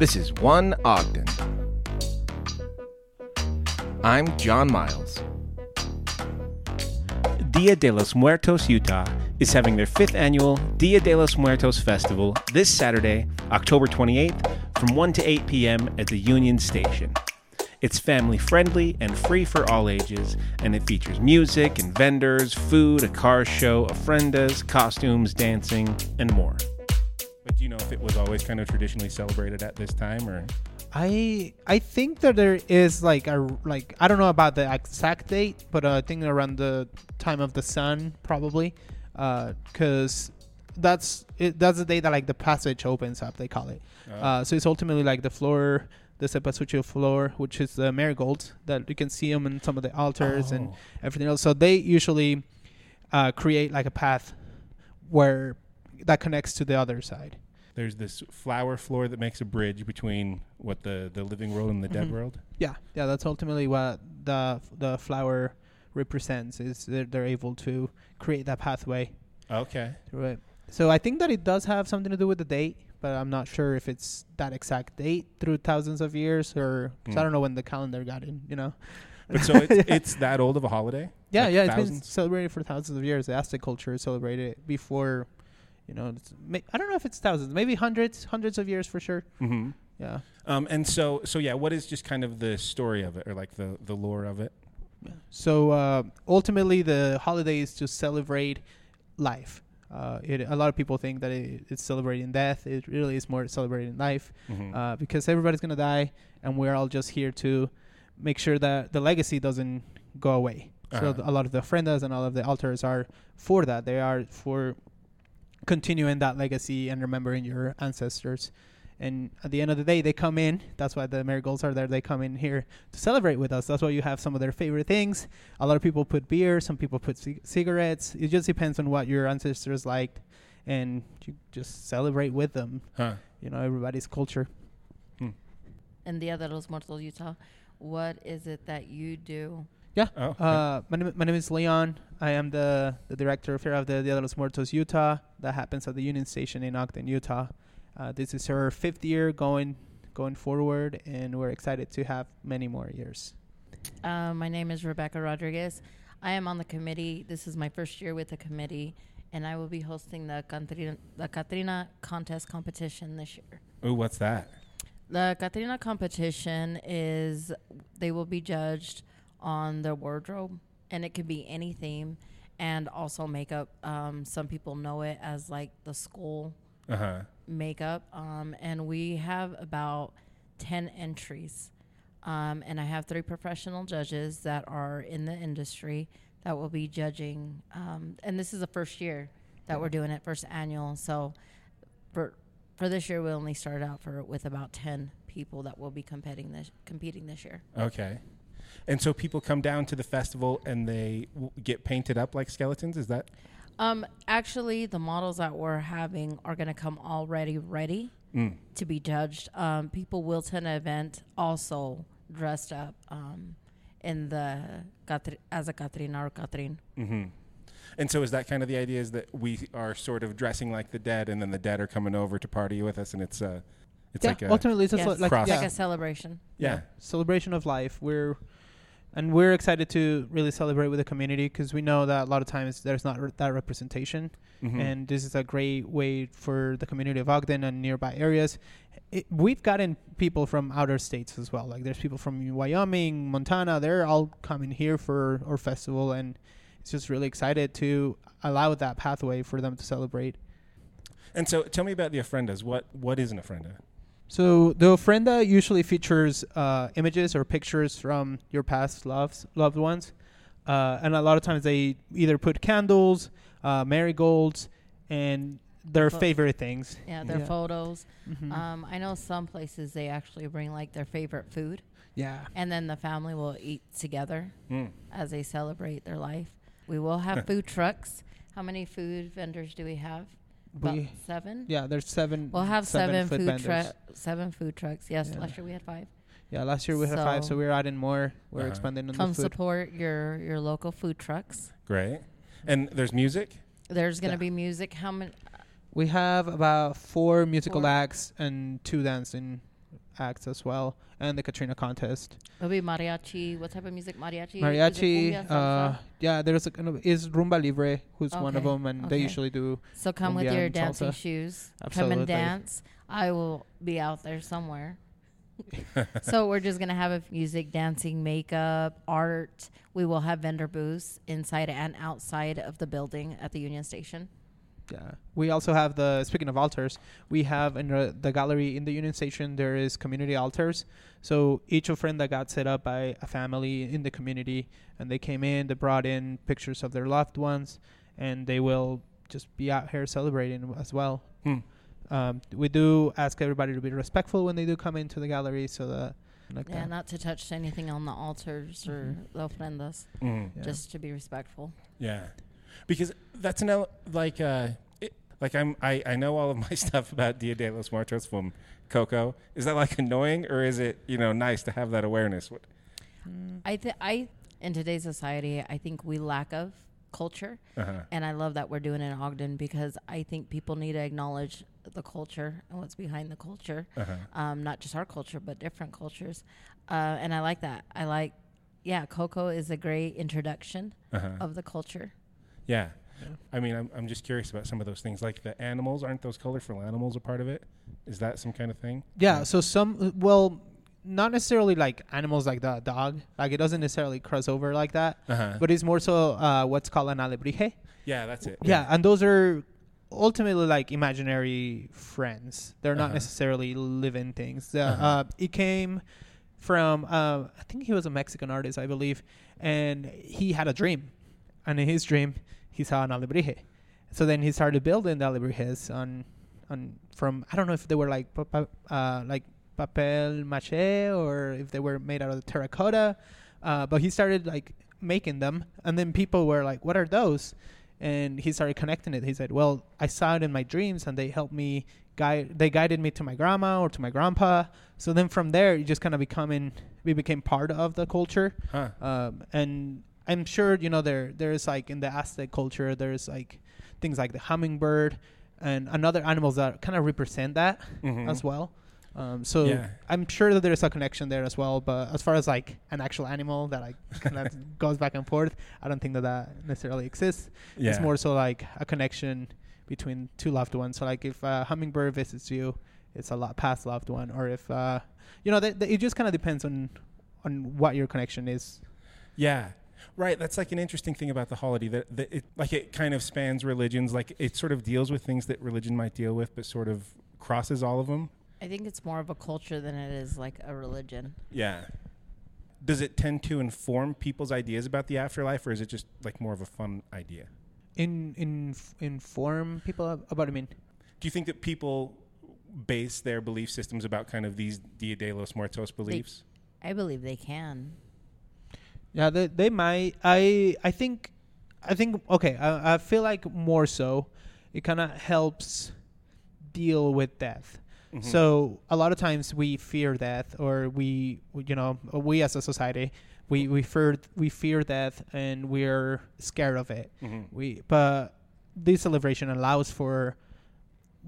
This is One Ogden. I'm John Miles. Dia de los Muertos Utah is having their fifth annual Dia de los Muertos Festival this Saturday, October 28th, from 1 to 8 p.m. at the Union Station. It's family friendly and free for all ages, and it features music and vendors, food, a car show, ofrendas, costumes, dancing, and more. Always kind of traditionally celebrated at this time, or I I think that there is like a like I don't know about the exact date, but uh, I think around the time of the sun probably, because that's it, that's the day that like the passage opens up. They call it. Uh, so it's ultimately like the floor, the Cempasuchil floor, which is the marigolds that you can see them in some of the altars and Oh. everything else. So they usually uh, create like a path where that connects to the other side. There's this flower floor that makes a bridge between what the the living world and the dead Mhm. world? Yeah, yeah, that's ultimately what the the flower represents. Is they're, they're able to create that pathway Okay. through it. So I think that it does have something to do with the date, but I'm not sure if it's that exact date through thousands of years, or 'cause I don't know when the calendar got in. You know. But so it's, it's that old of a holiday? Yeah, Like yeah, it's been celebrated for thousands of years. The Aztec culture celebrated it before. You know, it's, I don't know if it's thousands, maybe hundreds, hundreds of years for sure. Mm-hmm. Yeah. Um, and so, so yeah, what is just kind of the story of it, or like the the lore of it? So uh, ultimately, the holiday is to celebrate life. Uh, it, a lot of people think that it, it's celebrating death. It really is more celebrating life Mm-hmm. uh, because everybody's gonna die, and we're all just here to make sure that the legacy doesn't go away. So Uh-huh. a lot of the ofrendas and all of the altars are for that. They are for continuing that legacy and remembering your ancestors. And at the end of the day, they come in. That's why the marigolds are there. They come in here to celebrate with us. That's why you have some of their favorite things. A lot of people put beer. Some people put c- cigarettes. It just depends on what your ancestors liked, and you just celebrate with them. Huh. You know, everybody's culture. in Dia de los Muertos, Utah, what is it that you do? Yeah. Oh. okay. Uh, my, name, my name is Leon. I am the, the director of here of the Dia de los Muertos Utah. That happens at the Union Station in Ogden, Utah. Uh, this is her fifth year going going forward, and we're excited to have many more years. Uh, my name is Rebecca Rodriguez. I am on the committee. This is my first year with the committee, and I will be hosting the Catrina, the Catrina contest competition this year. Ooh, what's that? The Catrina competition is they will be judged on their wardrobe, and it could be any theme, and also makeup. Um, some people know it as like the school Uh huh. makeup, um, and we have about 10 entries. Um, and I have three professional judges that are in the industry that will be judging. Um, and this is the first year that we're doing it, first annual. So for for this year, we only started out for with about 10 people that will be competing this competing this year. Okay. And so people come down to the festival and they w- get painted up like skeletons. Is that? Um, actually, the models that we're having are going to come already ready. Mm. to be judged. Um, people will attend an event also dressed up um, in the Catri- as a Catrina or Catrin. Mm-hmm. And so is that kind of the idea? Is that we are sort of dressing like the dead, and then the dead are coming over to party with us, and it's uh, it's yeah, like a ultimately, it's just Yes. like yeah, Like a celebration. yeah. celebration of life. We're and we're excited to really celebrate with the community because we know that a lot of times there's not re- that representation. Mhm. and this is a great way for the community of Ogden and nearby areas. It, we've gotten people from outer states as well. Like there's people from Wyoming, Montana. They're all coming here for our festival, and it's just really excited to allow that pathway for them to celebrate. And so, tell me about the ofrendas. What what is an ofrenda? So the ofrenda usually features uh, images or pictures from your past loves, loved ones, uh, and a lot of times they either put candles, uh, marigolds, and their Pho- favorite things. Yeah, their Yeah. photos. Mhm. Um, I know some places they actually bring like their favorite food, yeah. and then the family will eat together Mm. as they celebrate their life. We will have food trucks. How many food vendors do we have? About We- seven. Yeah, there's seven. We'll have seven, food, trucks. Seven food trucks. Yes, Yeah. last year we had five. Yeah, last year we had five, so So- we're adding more. We're Uh-huh. expanding on Come the food. support your your local food trucks. Great. And there's music. There's gonna Yeah. be music. How many? We have about four musical Four. acts and two dancing acts as well, and the Catrina contest. It'll be mariachi. What type of music? Mariachi. Mariachi, cumbia, uh, yeah, there's a kind of is Rumba Libre, who's one of them, and they usually do. so come with your dancing salsa. shoes. Come and dance. I will be out there somewhere. so we're just gonna have a music, dancing, makeup, art. We will have vendor booths inside and outside of the building at the Union Station. Yeah, we also have the. Speaking of altars, we have in the, the gallery in the Union Station there is community altars. So each friend that got set up by a family in the community, and they came in, they brought in pictures of their loved ones, and they will just be out here celebrating as well. Hmm. Um, we do ask everybody to be respectful when they do come into the gallery, so that like Yeah, that. not to touch anything on the altars or the ofrendas. Mm. Yeah. Just to be respectful. Yeah, because that's an like uh, it, like I'm I, I know all of my stuff about Dia de los Muertos from Coco. Is that like annoying or is it you know nice to have that awareness? What? I think I in today's society, I think we lack of culture, Uh-huh. and I love that we're doing it in Ogden because I think people need to acknowledge the culture and what's behind the culture, Uh-huh. um, not just our culture but different cultures, uh, and I like that. I like, yeah, Coco is a great introduction Uh-huh. of the culture. Yeah. I mean, I'm, I'm just curious about some of those things. Like the animals, aren't those colorful animals a part of it? Is that some kind of thing? Yeah, so some well, not necessarily like animals like the dog. Like it doesn't necessarily cross over like that, Uh-huh. but it's more so uh, what's called an alebrije. yeah, that's it. Yeah, and those are ultimately like imaginary friends. They're not Uh-huh. necessarily living things. Uh, Uh-huh. uh, it came from uh, I think he was a Mexican artist, I believe, and he had a dream, and in his dream he saw an alebrije. So then he started building the alebrijes on on from I don't know if they were like uh, like papel mache or if they were made out of terracotta, uh, but he started like making them, and then people were like, "What are those?" And he started connecting it. He said, "Well, I saw it in my dreams, and they helped me guide. They guided me to my grandma or to my grandpa. So then from there, you just kind of becoming we became part of the culture, Huh. um, and I'm sure you know there there's like in the Aztec culture there's like things like the hummingbird and another animals that kind of represent that Mhm. as well. Um, so Yeah. I'm sure that there's a connection there as well. But as far as like an actual animal that like that goes back and forth, I don't think that that necessarily exists. Yeah. It's more so like a connection between two loved ones. So like if a hummingbird visits you, it's a lot past loved one, or if uh, you know, th- th- it just kind of depends on on what your connection is. Yeah. Right, that's like an interesting thing about the holiday that, that it like it kind of spans religions. Like it sort of deals with things that religion might deal with, but sort of crosses all of them. I think it's more of a culture than it is like a religion. Yeah. Does it tend to inform people's ideas about the afterlife, or is it just like more of a fun idea? In in inform people ab- about. I mean, Do you think that people base their belief systems about kind of these Dia de los Muertos beliefs? I believe they can. Yeah, they they might. I I think, I think. Okay, I I feel like more so, it kind of helps deal with death. Mhm. So a lot of times we fear death, or we, you know, we as a society, we we fear we fear death, and we're scared of it. Mhm. We but this celebration allows for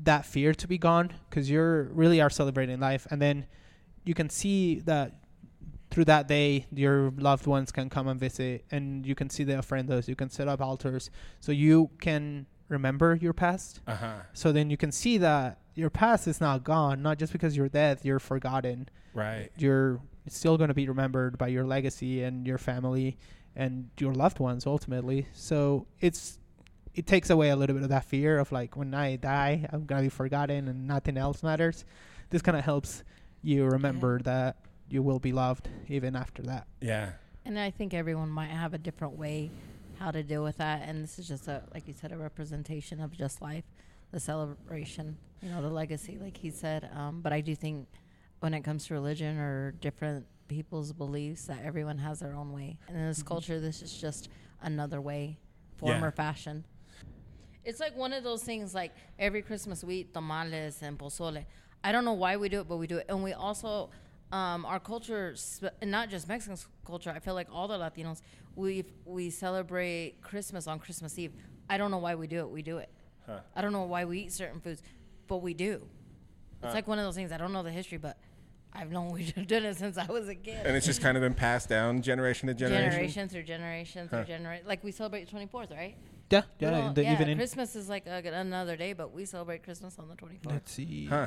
that fear to be gone because you're really are celebrating life, and then you can see that through that day your loved ones can come and visit, and you can see the ofrendas, you can set up altars, so you can remember your past. Uh-huh. So then you can see that your past is not gone, not just because you're dead, you're forgotten. Right. You're still going to be remembered by your legacy and your family and your loved ones ultimately. So it's it takes away a little bit of that fear of like when I die, I'm going to be forgotten and nothing else matters. This kind of helps you remember that you will be loved even after that. Yeah. And I think everyone might have a different way how to deal with that. And this is just a, like you said, a representation of just life, the celebration, you know, the legacy, like he said. Um, but I do think when it comes to religion or different people's beliefs, that everyone has their own way. And in this culture, this is just another way, form Yeah. or fashion. It's like one of those things like every Christmas we eat tamales and pozole. I don't know why we do it, but we do it. And we also, um, our culture, and not just Mexican culture, I feel like all the Latinos, we we celebrate Christmas on Christmas Eve. I don't know why we do it. We do it. Huh. I don't know why we eat certain foods, but we do. It's like one of those things. I don't know the history, but I've known we've done it since I was a kid. And it's just kind of been passed down generation to generation. generation through generation through Huh. generation. Like we celebrate twenty fourth, right? Yeah, yeah, don't- in the yeah. evening. Christmas is like a, another day, but we celebrate Christmas on the twenty fourth. Let's see. Huh.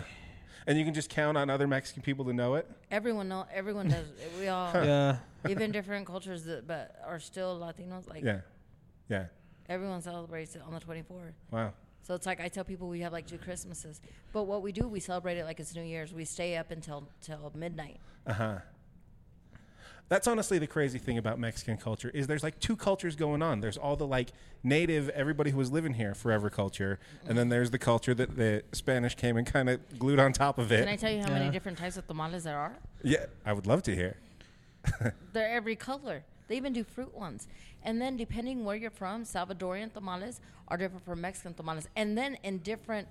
And you can just count on other Mexican people to know it. Everyone know. Everyone does. We all Yeah. even different cultures that but are still Latinos. Like Yeah. Yeah. everyone celebrates it on the twenty fourth. Wow. So it's like I tell people we have like two Christmases, but what we do, we celebrate it like it's New Year's. We stay up until till midnight. Uh huh. That's honestly the crazy thing about Mexican culture is there's like two cultures going on. There's all the like native everybody who was living here forever culture, and then there's the culture that the Spanish came and kind of glued on top of it. Can I tell you how many different types of tamales there are? Yeah, I would love to hear. They're every color. They even do fruit ones. And then depending where you're from, Salvadorian tamales are different from Mexican tamales. And then in different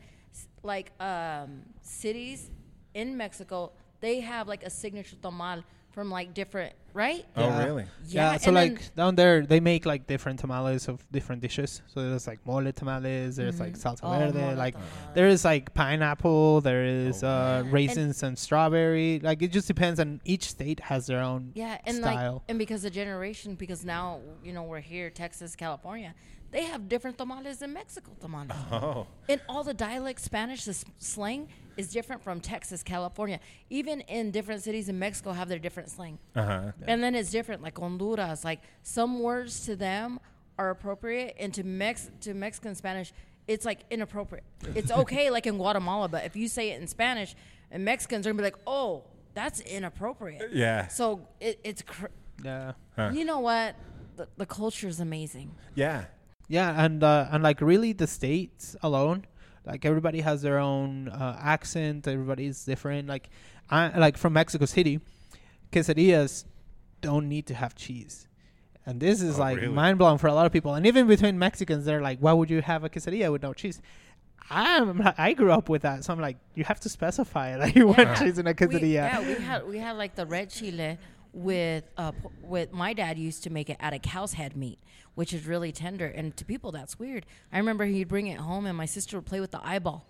like um, cities in Mexico, they have like a signature tamal from like different right? Oh, Yeah. really? Yeah, so and like down there, they make like different tamales of different dishes. So there's like mole tamales, there's like salsa Oh, verde, like tamale. there is like pineapple, there is Oh, uh, raisins and, strawberry. Like it just depends, on each state has their own. Yeah, and style. like and because the generation, because now you know we're here, Texas, California, they have different tamales than Mexico tamales. Oh, And all the dialect Spanish, the s- slang is different from Texas, California. Even in different cities in Mexico have their different slang. uh huh. And then it's different, like Honduras. Like some words to them are appropriate, and to Mex to Mexican Spanish, it's like inappropriate. It's okay, like in Guatemala, but if you say it in Spanish, and Mexicans are gonna be like, "Oh, that's inappropriate." Yeah. So it, it's, cr- Yeah, Huh. you know what? The, the culture is amazing. Yeah. yeah, and uh, and like really the states alone, like everybody has their own uh, accent. Everybody's different. Like I like from Mexico City, quesadillas don't need to have cheese. And this is Oh, like really? mind blowing for a lot of people. And even between Mexicans, they're like, "Why would you have a quesadilla with no cheese?" I'm I grew up with that, so I'm like, you have to specify that you want Yeah. cheese in a We, quesadilla. yeah, we had we had like the red chile with uh with my dad used to make it out of cow's head meat, which is really tender. And to people that's weird. I remember he'd bring it home and my sister would play with the eyeball.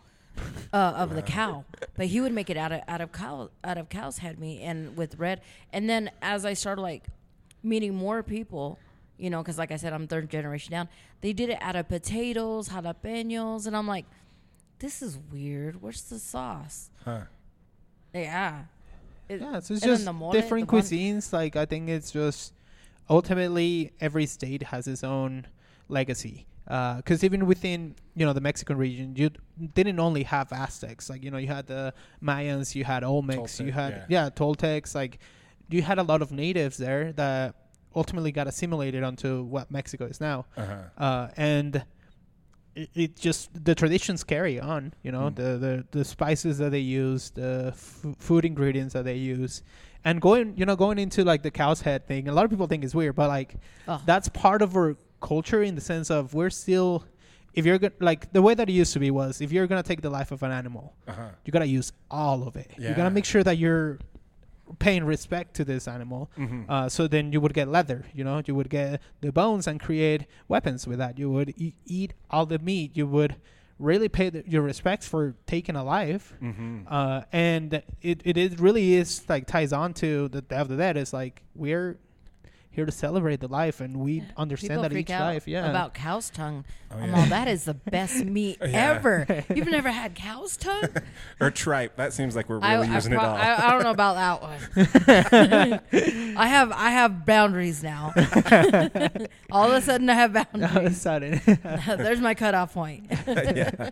Uh, of the cow, but he would make it out of out of cow out of cow's head meat and with red. And then as I started like meeting more people, you know, because like I said, I'm third generation down. They did it out of potatoes, jalapenos, and I'm like, this is weird. Where's the sauce? Huh. Yeah. It- Yeah, so it's just the mole, different the bun- cuisines. Like I think it's just ultimately every state has its own legacy. Because even within you know the Mexican region, you didn't only have Aztecs. Like you know you had the Mayans, you had Olmecs, you Toltec, had yeah. Toltecs. Like you had a lot of natives there that ultimately got assimilated onto what Mexico is now. Uh huh. Uh, and it, it just the traditions carry on. You know Mm. the, the the spices that they use, the f- food ingredients that they use, and going you know going into like the cow's head thing. A lot of people think it's weird, but like Oh. that's part of our culture in the sense of we're still. If you're gonna like the way that it used to be was if you're gonna take the life of an animal, Uh huh. you gotta use all of it. You Yeah. gotta make sure that you're paying respect to this animal. Mhm. Uh, so then you would get leather, you know, you would get the bones and create weapons with that. You would e- eat all the meat. You would really pay the, your respects for taking a life. Mhm. Uh, and it, it is really is like ties on to the Day of the Dead. Is like we're here to celebrate the life, and we understand People that freak each out life, yeah, about cow's tongue. Oh, I'm yeah. all, that is the best meat Yeah. ever. You've never had cow's tongue? Or tripe. That seems like we're really I, I, using pro- it all. I, I don't know about that one. I have I have boundaries now. all of a sudden, I have boundaries. all of a sudden, There's my cutoff point. yeah.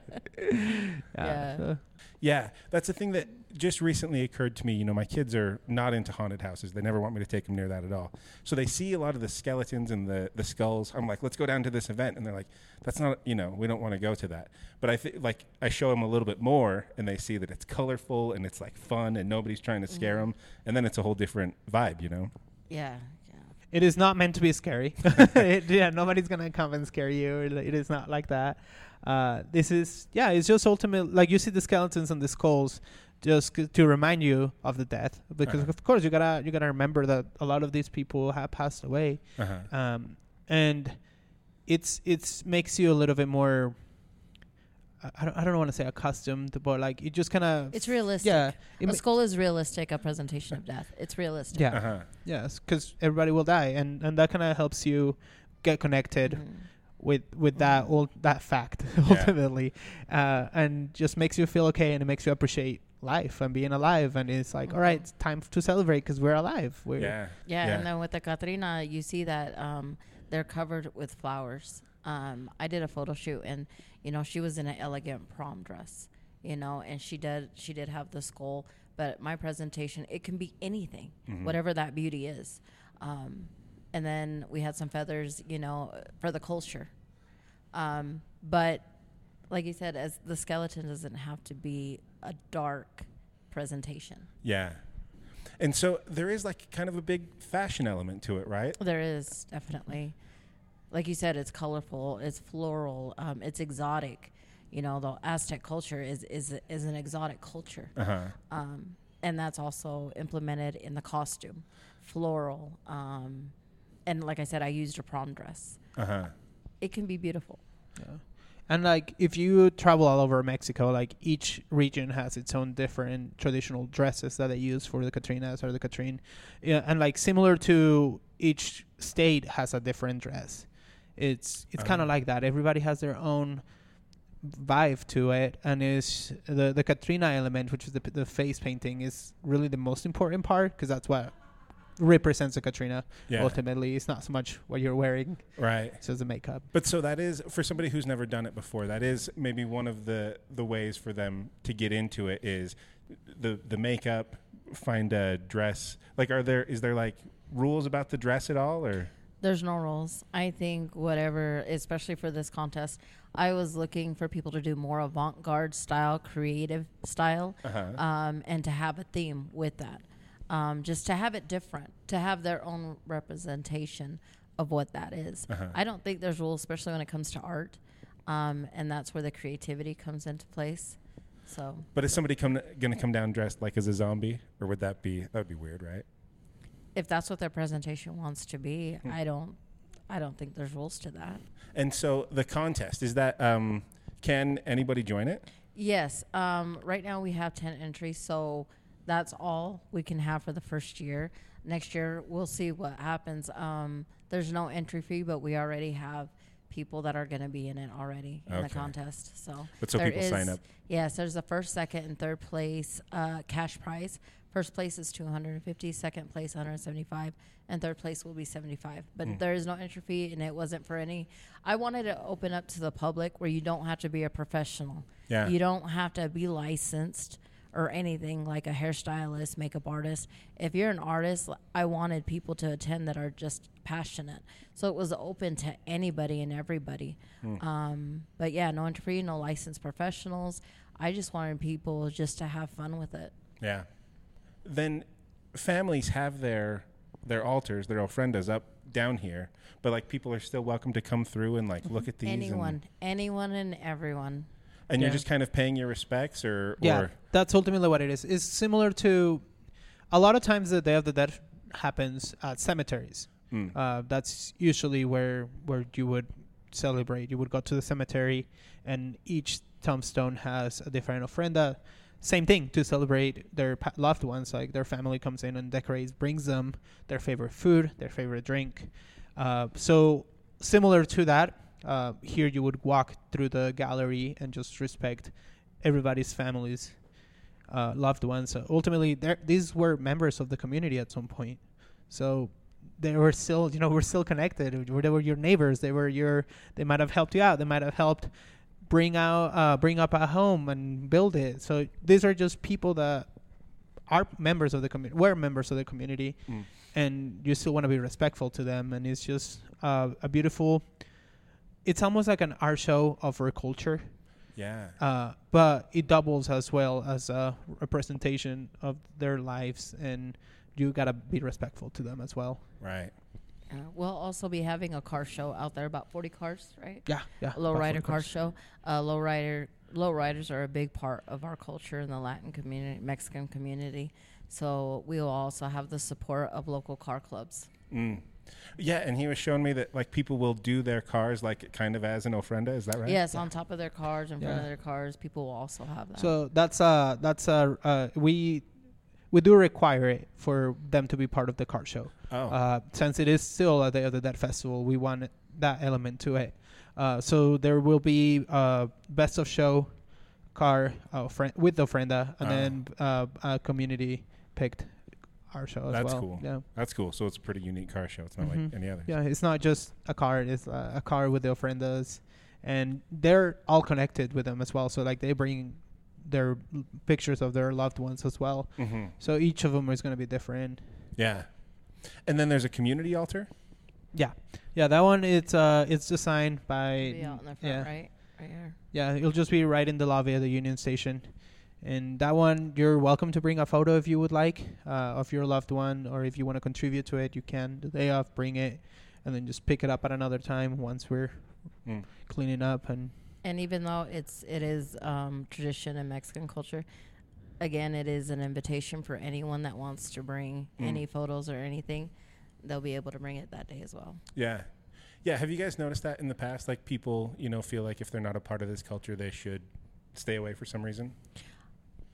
Yeah. so- Yeah, that's a thing that just recently occurred to me. You know, my kids are not into haunted houses. They never want me to take them near that at all. So they see a lot of the skeletons and the, the skulls. I'm like, let's go down to this event. And they're like, that's not, you know, we don't want to go to that. But I think, like, I show them a little bit more and they see that it's colorful and it's like fun and nobody's trying to scare them. And then it's a whole different vibe, you know? yeah. yeah. It is not meant to be scary. it, yeah, nobody's gonna come and scare you. It, it is not like that. Uh, this is yeah. It's just ultimate. Like you see the skeletons and the skulls, just c- to remind you of the death. Because Uh-huh. of course you gotta you gotta remember that a lot of these people have passed away. Uh-huh. Um, and it's it's makes you a little bit more I- I don't, I don't want to say accustomed, but like it just kind of It's realistic. yeah, it a skull is realistic. A presentation of death. It's realistic. yeah, Uh-huh. yes, because everybody will die, and and that kind of helps you get connected Mhm. with with that all that fact ultimately, uh, and just makes you feel okay, and it makes you appreciate life and being alive, and it's like all right, it's time to celebrate because we're alive. We're Yeah. Yeah, Yeah. and then with the catrina you see that um, they're covered with flowers. Um, I did a photo shoot, and you know she was in an elegant prom dress, you know, and she did she did have the skull. But my presentation, it can be anything, Mm-hmm. whatever that beauty is. Um, and then we had some feathers, you know, for the culture. Um, but like you said, as the skeleton doesn't have to be a dark presentation. Yeah. And so there is like kind of a big fashion element to it, right? There is definitely, like you said, it's colorful, it's floral, um, it's exotic. You know, the Aztec culture is is is an exotic culture, Uh huh. um, and that's also implemented in the costume, floral. Um, and like I said, I used a prom dress. Uh huh. It can be beautiful. Yeah. And like if you travel all over Mexico, like each region has its own different traditional dresses that they use for the Catrinas or the Catrine. Yeah, and like similar to each state has a different dress. It's it's kind Uh-huh. of like that. Everybody has their own vibe to it and is the the Catrina element which is the the face painting is really the most important part because that's what represents a Catrina Yeah. ultimately it's not so much what you're wearing Right. it's just the makeup But so that is for somebody who's never done it before. That is maybe one of the the ways for them to get into it is the the makeup, find a dress. Like, are there is there like rules about the dress at all, or There's no rules. I think whatever, especially for this contest, I was looking for people to do more avant-garde style, creative style, uh-huh. um, and to have a theme with that. Um, just to have it different, to have their own representation of what that is. Uh-huh. I don't think there's rules, especially when it comes to art, um, and that's where the creativity comes into place. So But is somebody come going to come down dressed like as a zombie, or would that be that would be weird, right? if that's what their presentation wants to be, Hmm. I don't, I don't think there's rules to that. And so the contest is that um, can anybody join it? Yes. Um, right now we have 10 entries, so that's all we can have for the first year. Next year, we'll see what happens. Um, there's no entry fee, but we already have people that are going to be in it already in the contest. So, But so there people sign up. Yes, there's a first, second, and third place uh, cash prize. First place is 250, second place 175, and third place will be 75. But Mm. there is no entry fee, and it wasn't for any. I wanted to open up to the public where you don't have to be a professional. Yeah. You don't have to be licensed or anything like a hairstylist, makeup artist. If you're an artist, I wanted people to attend that are just passionate. So it was open to anybody and everybody. Um, but yeah, no entry no licensed professionals. I just wanted people just to have fun with it. Yeah. Then families have their their altars, their ofrendas up down here, but like people are still welcome to come through and like look at these. and- Anyone, anyone, and everyone. And, you're just kind of paying your respects, or Yeah, or that's ultimately what it is. It's similar to a lot of times the Day of the Dead happens at cemeteries. Mm. Uh, that's usually where where you would celebrate. You would go to the cemetery, and each tombstone has a different ofrenda. Same thing to celebrate their pa- loved ones. Like their family comes in and decorates, brings them their favorite food, their favorite drink. Uh, so similar to that, uh, here you would walk through the gallery and just respect everybody's families, uh, loved ones. Uh, ultimately, these were members of the community at some point, so they were still, you know, we're still connected. They were your neighbors. They were your. They might have helped you out. They might have helped bring out, uh, bring up a home and build it. So these are just people that are members of the community. We're members of the community, Mm. and you still want to be respectful to them. And it's just uh, a beautiful. It's almost like an art show of our culture yeah, uh, but it doubles as well as a representation of their lives, and you gotta be respectful to them as well. right. Uh, we'll also be having a car show out there, about 40 cars, right? Yeah, yeah. A low rider car show. Uh, low rider, low riders are a big part of our culture in the Latin community, Mexican community. So we will also have the support of local car clubs. Mm. Yeah, and he was showing me that like people will do their cars like kind of as an ofrenda. Is that right? Yes, on top of their cars, in front Yeah. of their cars, people will also have that. So that's uh that's uh, uh we we do require it for them to be part of the car show. Oh. Uh, since it is still a Day of the Dead festival, we want that element to it. Uh, so there will be uh, best of show car uh, friend with ofrenda, and Oh. then uh, a community picked our show as That's well. cool. Yeah, That's cool. So it's a pretty unique car show. It's not Mhm. like any other. yeah. It's not just a car; it's uh, a car with the ofrendas, and they're all connected with them as well. So like they bring their l- pictures of their loved ones as well. hmm So each of them is going to be different. Yeah. And then there's a community altar. Yeah, yeah. That one it's uh it's designed by be out in the front, yeah. right? Right here. Yeah, it'll just be right in the lobby of the Union Station. And that one, you're welcome to bring a photo if you would like uh, of your loved one, or if you want to contribute to it, you can. The day off, bring it, and then just pick it up at another time once we're Mm. cleaning up. And And even though it's it is um, tradition in Mexican culture, again, it is an invitation for anyone that wants to bring Mm. any photos or anything. They'll be able to bring it that day as well. Yeah. Yeah. Have you guys noticed that in the past? Like people, you know, feel like if they're not a part of this culture, they should stay away for some reason.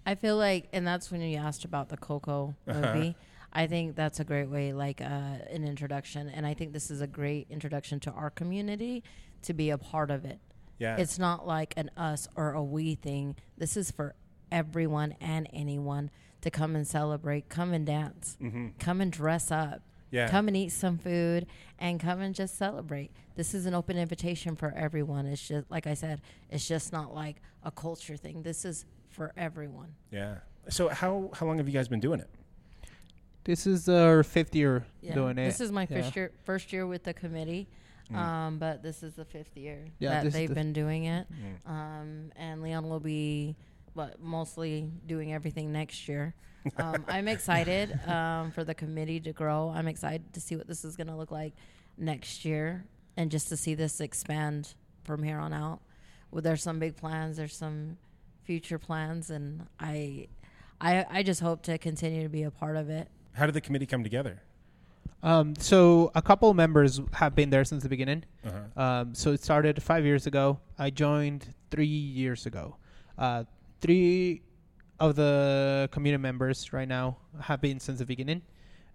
I feel like, and that's when you asked about the Coco Uh-huh. movie. I think that's a great way, like uh, an introduction, and I think this is a great introduction to our community to be a part of it. Yeah. It's not like an us or a we thing. This is for everyone and anyone to come and celebrate, come and dance, hmm come and dress up, Yeah. come and eat some food, and come and just celebrate. This is an open invitation for everyone. It's just like I said, it's just not like a culture thing. This is for everyone. Yeah. So how how long have you guys been doing it? this is our fifth year Yeah. doing it. This is my Yeah. first year first year with the committee. Mm. Um, but this is the fifth year Yeah, that they've the- been doing it. Mm. Um, and Leon will be but mostly doing everything next year. Um, I'm excited um, for the committee to grow. I'm excited to see what this is going to look like next year and just to see this expand from here on out. Well, there's some big plans, there's some future plans, and I, I, I just hope to continue to be a part of it. How did the committee come together? Um, so a couple members have been there since the beginning. Uh-huh. Um, so it started five years ago. I joined three years ago. Uh, three of the community members right now have been since the beginning,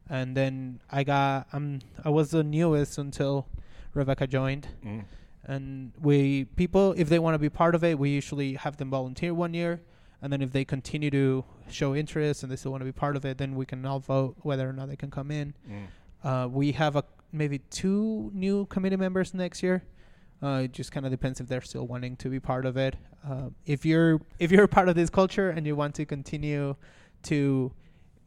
and then I got um I was the newest until Rebecca joined. Mm. And we people if they want to be part of it, we usually have them volunteer one year, and then if they continue to show interest and they still want to be part of it, then we can all vote whether or not they can come in. Mm. Uh, we have a maybe two new committee members next year. Uh, it just kind of depends if they're still wanting to be part of it. Uh, if you're if you're part of this culture and you want to continue to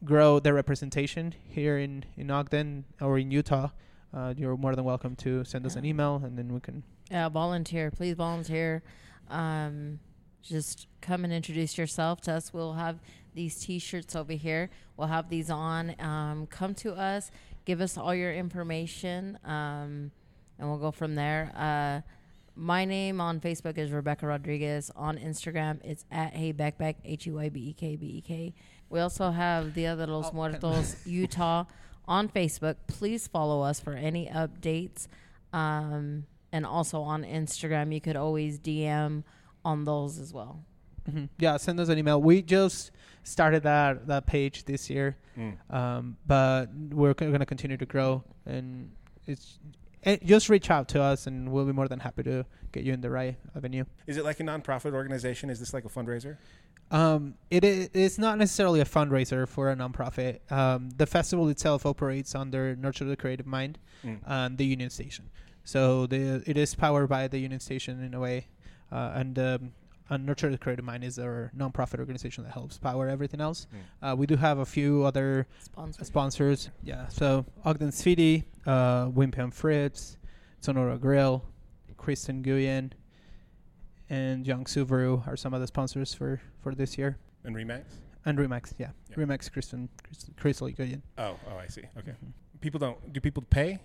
grow the representation here in in Ogden or in Utah, uh, you're more than welcome to send us an email and then we can. Yeah, volunteer. Please volunteer. Um, just come and introduce yourself to us. We'll have these T-shirts over here. We'll have these on. Um, come to us. Give us all your information, um, and we'll go from there. Uh, my name on Facebook is Rebecca Rodriguez. On Instagram, it's at Hey Backback H U I B E K B E K. We also have Dia de los Oh. Muertos Utah on Facebook. Please follow us for any updates. Um, and also on Instagram, you could always DM on those as well. Mhm. Yeah, send us an email. We just started that that page this year. Mm. um, but we're going to continue to grow and it's eh, just reach out to us and we'll be more than happy to get you in the right avenue Is it like a nonprofit organization? Is this like a fundraiser? um, it is it's not necessarily a fundraiser for a nonprofit um, the festival itself operates under nurture the creative mind Mm. and the union station so the it is powered by the union station in a way uh, and um, and Nurture the Creative Mind is our nonprofit organization that helps power everything else. Mm. Uh, we do have a few other Sponsor. sponsors. Yeah. So Ogden Sweetie, uh, Wimpy and Fritz, Sonora Grill, Kristen Nguyen, and Young Subaru are some of the sponsors for, for this year. And Remax? And Remax, yeah. Yeah. Remax, Kristen, Kristen Crystal Nguyen. Oh, oh, I see. Okay. Mhm. People don't. Do people pay?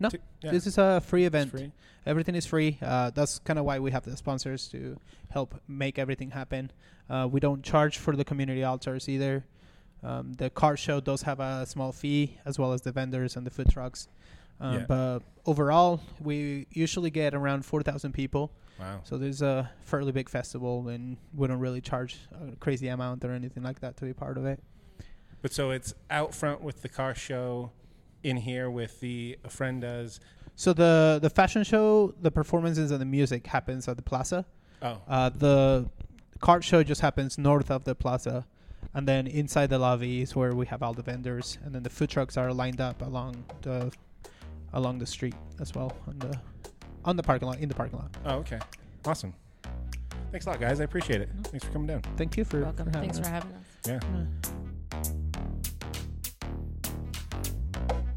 No, to- yeah, This is a free event. free? Everything is free. Uh, that's kind of why we have the sponsors to help make everything happen. Uh, we don't charge for the community altars either. Um, the car show does have a small fee, as well as the vendors and the food trucks. Um, Yeah. But overall, we usually get around 4,000 people. Wow. So there's a fairly big festival, and we don't really charge a crazy amount or anything like that to be part of it. But so it's out front with the car show, in here with the ofrendas. So the the fashion show, the performances, and the music happens at the plaza. Oh, Uh, the cart show just happens north of the plaza, and then inside the lobby is where we have all the vendors, and then the food trucks are lined up along the along the street as well on the on the parking lot in the parking lot. oh, okay, awesome. Thanks a lot, guys. I appreciate it. Thanks for coming down. Thank you for, You're welcome. for having Thanks us. for having us. Yeah.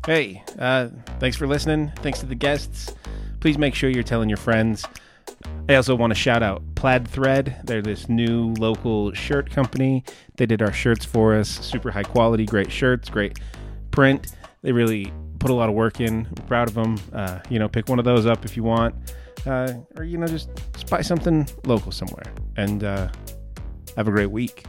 Hey, uh, thanks for listening. Thanks to the guests. Please make sure you're telling your friends. I also want to shout out Plaid Thread. They're this new local shirt company. They did our shirts for us. Super high quality, great shirts, great print. They really put a lot of work in. Proud of them. Uh, you know, pick one of those up if you want, uh, or you know, just, just buy something local somewhere. And uh, have a great week.